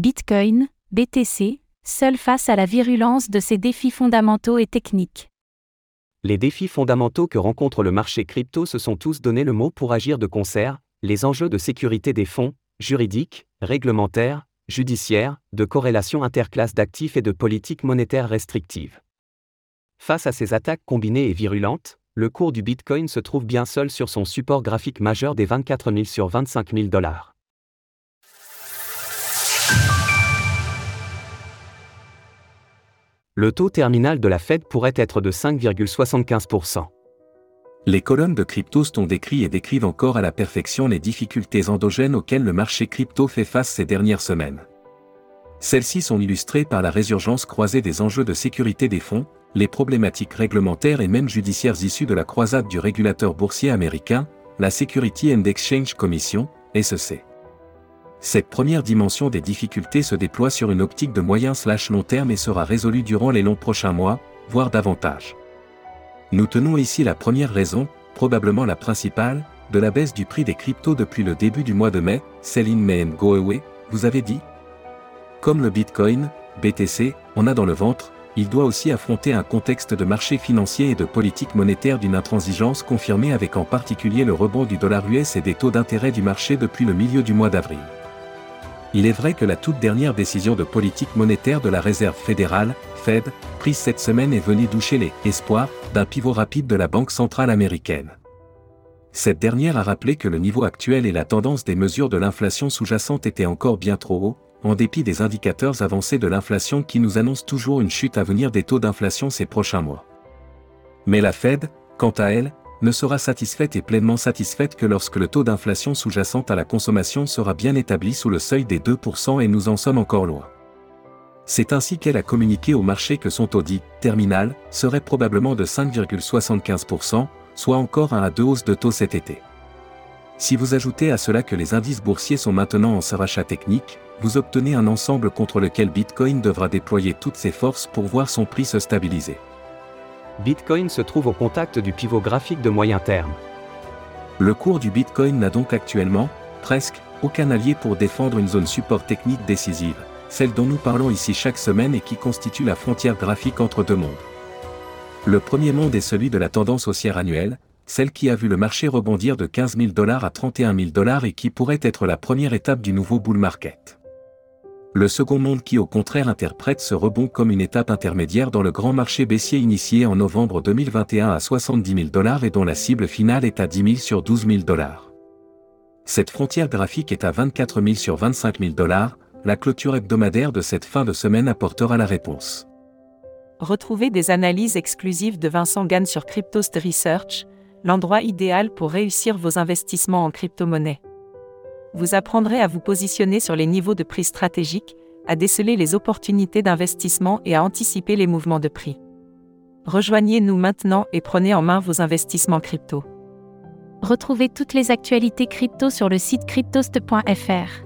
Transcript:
Bitcoin, BTC, seul face à la virulence de ces défis fondamentaux et techniques. Les défis fondamentaux que rencontre le marché crypto se sont tous donné le mot pour agir de concert, les enjeux de sécurité des fonds, juridiques, réglementaires, judiciaires, de corrélation interclasse d'actifs et de politique monétaire restrictive. Face à ces attaques combinées et virulentes, le cours du Bitcoin se trouve bien seul sur son support graphique majeur des 24 000 sur 25 000 dollars. Le taux terminal de la Fed pourrait être de 5,75%. Les colonnes de Cryptost ont décrit et décrivent encore à la perfection les difficultés endogènes auxquelles le marché crypto fait face ces dernières semaines. Celles-ci sont illustrées par la résurgence croisée des enjeux de sécurité des fonds, les problématiques réglementaires et même judiciaires issues de la croisade du régulateur boursier américain, la Security and Exchange Commission, SEC. Cette première dimension des difficultés se déploie sur une optique de moyen/long terme et sera résolue durant les longs prochains mois, voire davantage. Nous tenons ici la première raison, probablement la principale, de la baisse du prix des cryptos depuis le début du mois de mai, in May Go Away, vous avez dit Comme le Bitcoin, BTC, on a dans le ventre, il doit aussi affronter un contexte de marché financier et de politique monétaire d'une intransigeance confirmée avec en particulier le rebond du dollar US et des taux d'intérêt du marché depuis le milieu du mois d'avril. Il est vrai que la toute dernière décision de politique monétaire de la Réserve fédérale, Fed, prise cette semaine est venue doucher les espoirs d'un pivot rapide de la Banque centrale américaine. Cette dernière a rappelé que le niveau actuel et la tendance des mesures de l'inflation sous-jacente étaient encore bien trop hauts, en dépit des indicateurs avancés de l'inflation qui nous annoncent toujours une chute à venir des taux d'inflation ces prochains mois. Mais la Fed, quant à elle, ne sera satisfaite et pleinement satisfaite que lorsque le taux d'inflation sous-jacente à la consommation sera bien établi sous le seuil des 2% et nous en sommes encore loin. C'est ainsi qu'elle a communiqué au marché que son taux dit terminal serait probablement de 5,75%, soit encore un à deux hausses de taux cet été. Si vous ajoutez à cela que les indices boursiers sont maintenant en rachat technique, vous obtenez un ensemble contre lequel Bitcoin devra déployer toutes ses forces pour voir son prix se stabiliser. Bitcoin se trouve au contact du pivot graphique de moyen terme. Le cours du Bitcoin n'a donc actuellement, presque, aucun allié pour défendre une zone support technique décisive, celle dont nous parlons ici chaque semaine et qui constitue la frontière graphique entre deux mondes. Le premier monde est celui de la tendance haussière annuelle, celle qui a vu le marché rebondir de 15 000 dollars à 31 000 dollars et qui pourrait être la première étape du nouveau bull market le second monde qui au contraire interprète ce rebond comme une étape intermédiaire dans le grand marché baissier initié en novembre 2021 à 70 000 dollars et dont la cible finale est à 10 000 sur 12 000 dollars. Cette frontière graphique est à 24 000 sur 25 000 dollars, la clôture hebdomadaire de cette fin de semaine apportera la réponse. Retrouvez des analyses exclusives de Vincent Gann sur Cryptost Research, l'endroit idéal pour réussir vos investissements en crypto-monnaie vous apprendrez à vous positionner sur les niveaux de prix stratégiques, à déceler les opportunités d'investissement et à anticiper les mouvements de prix. Rejoignez-nous maintenant et prenez en main vos investissements crypto. Retrouvez toutes les actualités crypto sur le site cryptost.fr.